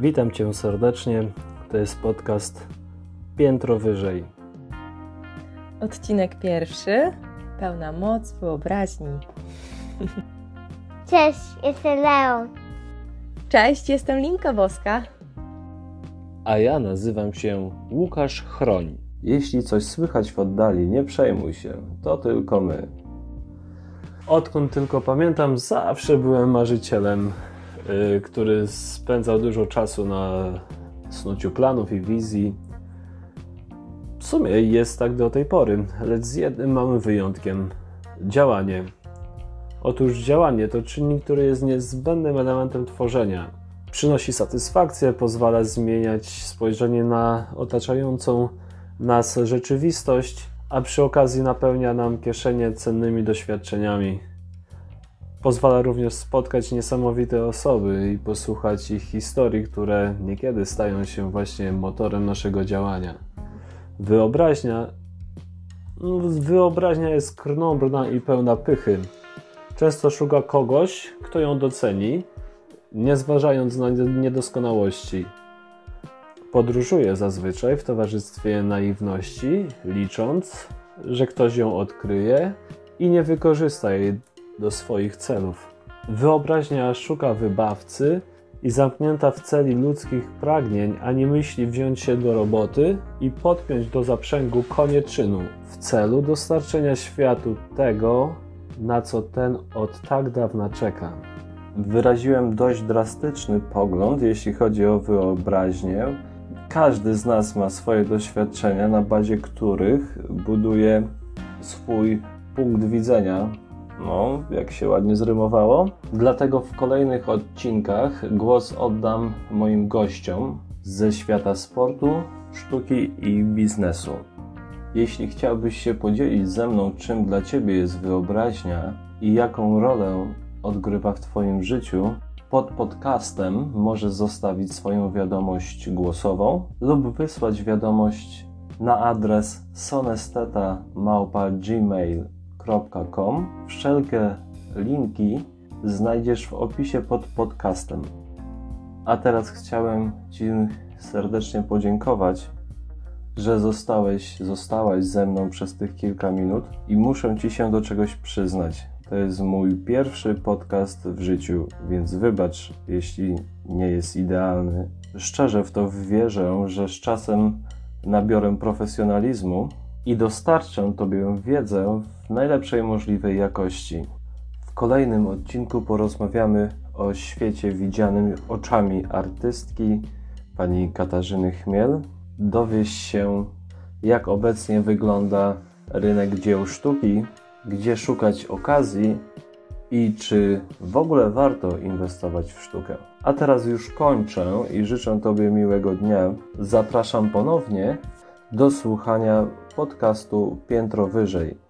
Witam Cię serdecznie. To jest podcast Piętro Wyżej. Odcinek pierwszy. Pełna moc wyobraźni. Cześć, jestem Leon. Cześć, jestem Linka Boska. A ja nazywam się Łukasz Chroń. Jeśli coś słychać w oddali, nie przejmuj się, to tylko my. Odkąd tylko pamiętam, zawsze byłem marzycielem, który spędzał dużo czasu na snuciu planów i wizji. W sumie jest tak do tej pory, lecz z jednym małym wyjątkiem działanie. Otóż działanie to czynnik, który jest niezbędnym elementem tworzenia. Przynosi satysfakcję, pozwala zmieniać spojrzenie na otaczającą nas rzeczywistość, a przy okazji napełnia nam kieszenie cennymi doświadczeniami. Pozwala również spotkać niesamowite osoby i posłuchać ich historii, które niekiedy stają się właśnie motorem naszego działania. Wyobraźnia. no, Wyobraźnia jest krnąbrna i pełna pychy. Często szuka kogoś, kto ją doceni, nie zważając na niedoskonałości. Podróżuje zazwyczaj w towarzystwie naiwności, licząc, że ktoś ją odkryje i nie wykorzysta jej do swoich celów. Wyobraźnia szuka wybawcy i zamknięta w celi ludzkich pragnień, ani myśli wziąć się do roboty i podpiąć do zaprzęgu konie czynu w celu dostarczenia światu tego, na co ten od tak dawna czeka. Wyraziłem dość drastyczny pogląd, jeśli chodzi o wyobraźnię. Każdy z nas ma swoje doświadczenia, na bazie których buduje swój punkt widzenia. No, jak się ładnie zrymowało. Dlatego w kolejnych odcinkach głos oddam moim gościom ze świata sportu, sztuki i biznesu. Jeśli chciałbyś się podzielić ze mną, czym dla Ciebie jest wyobraźnia i jaką rolę odgrywa w Twoim życiu, pod podcastem możesz zostawić swoją wiadomość głosową lub wysłać wiadomość na adres sonesteta.gmail.com Wszelkie linki znajdziesz w opisie pod podcastem. A teraz chciałem Ci serdecznie podziękować że zostałeś, zostałaś ze mną przez tych kilka minut i muszę Ci się do czegoś przyznać. To jest mój pierwszy podcast w życiu, więc wybacz, jeśli nie jest idealny. Szczerze w to wierzę, że z czasem nabiorę profesjonalizmu i dostarczę Tobie wiedzę w najlepszej możliwej jakości. W kolejnym odcinku porozmawiamy o świecie widzianym oczami artystki pani Katarzyny Chmiel, dowiesz się, jak obecnie wygląda rynek dzieł sztuki, gdzie szukać okazji i czy w ogóle warto inwestować w sztukę. A teraz już kończę i życzę Tobie miłego dnia. Zapraszam ponownie do słuchania podcastu Piętro Wyżej.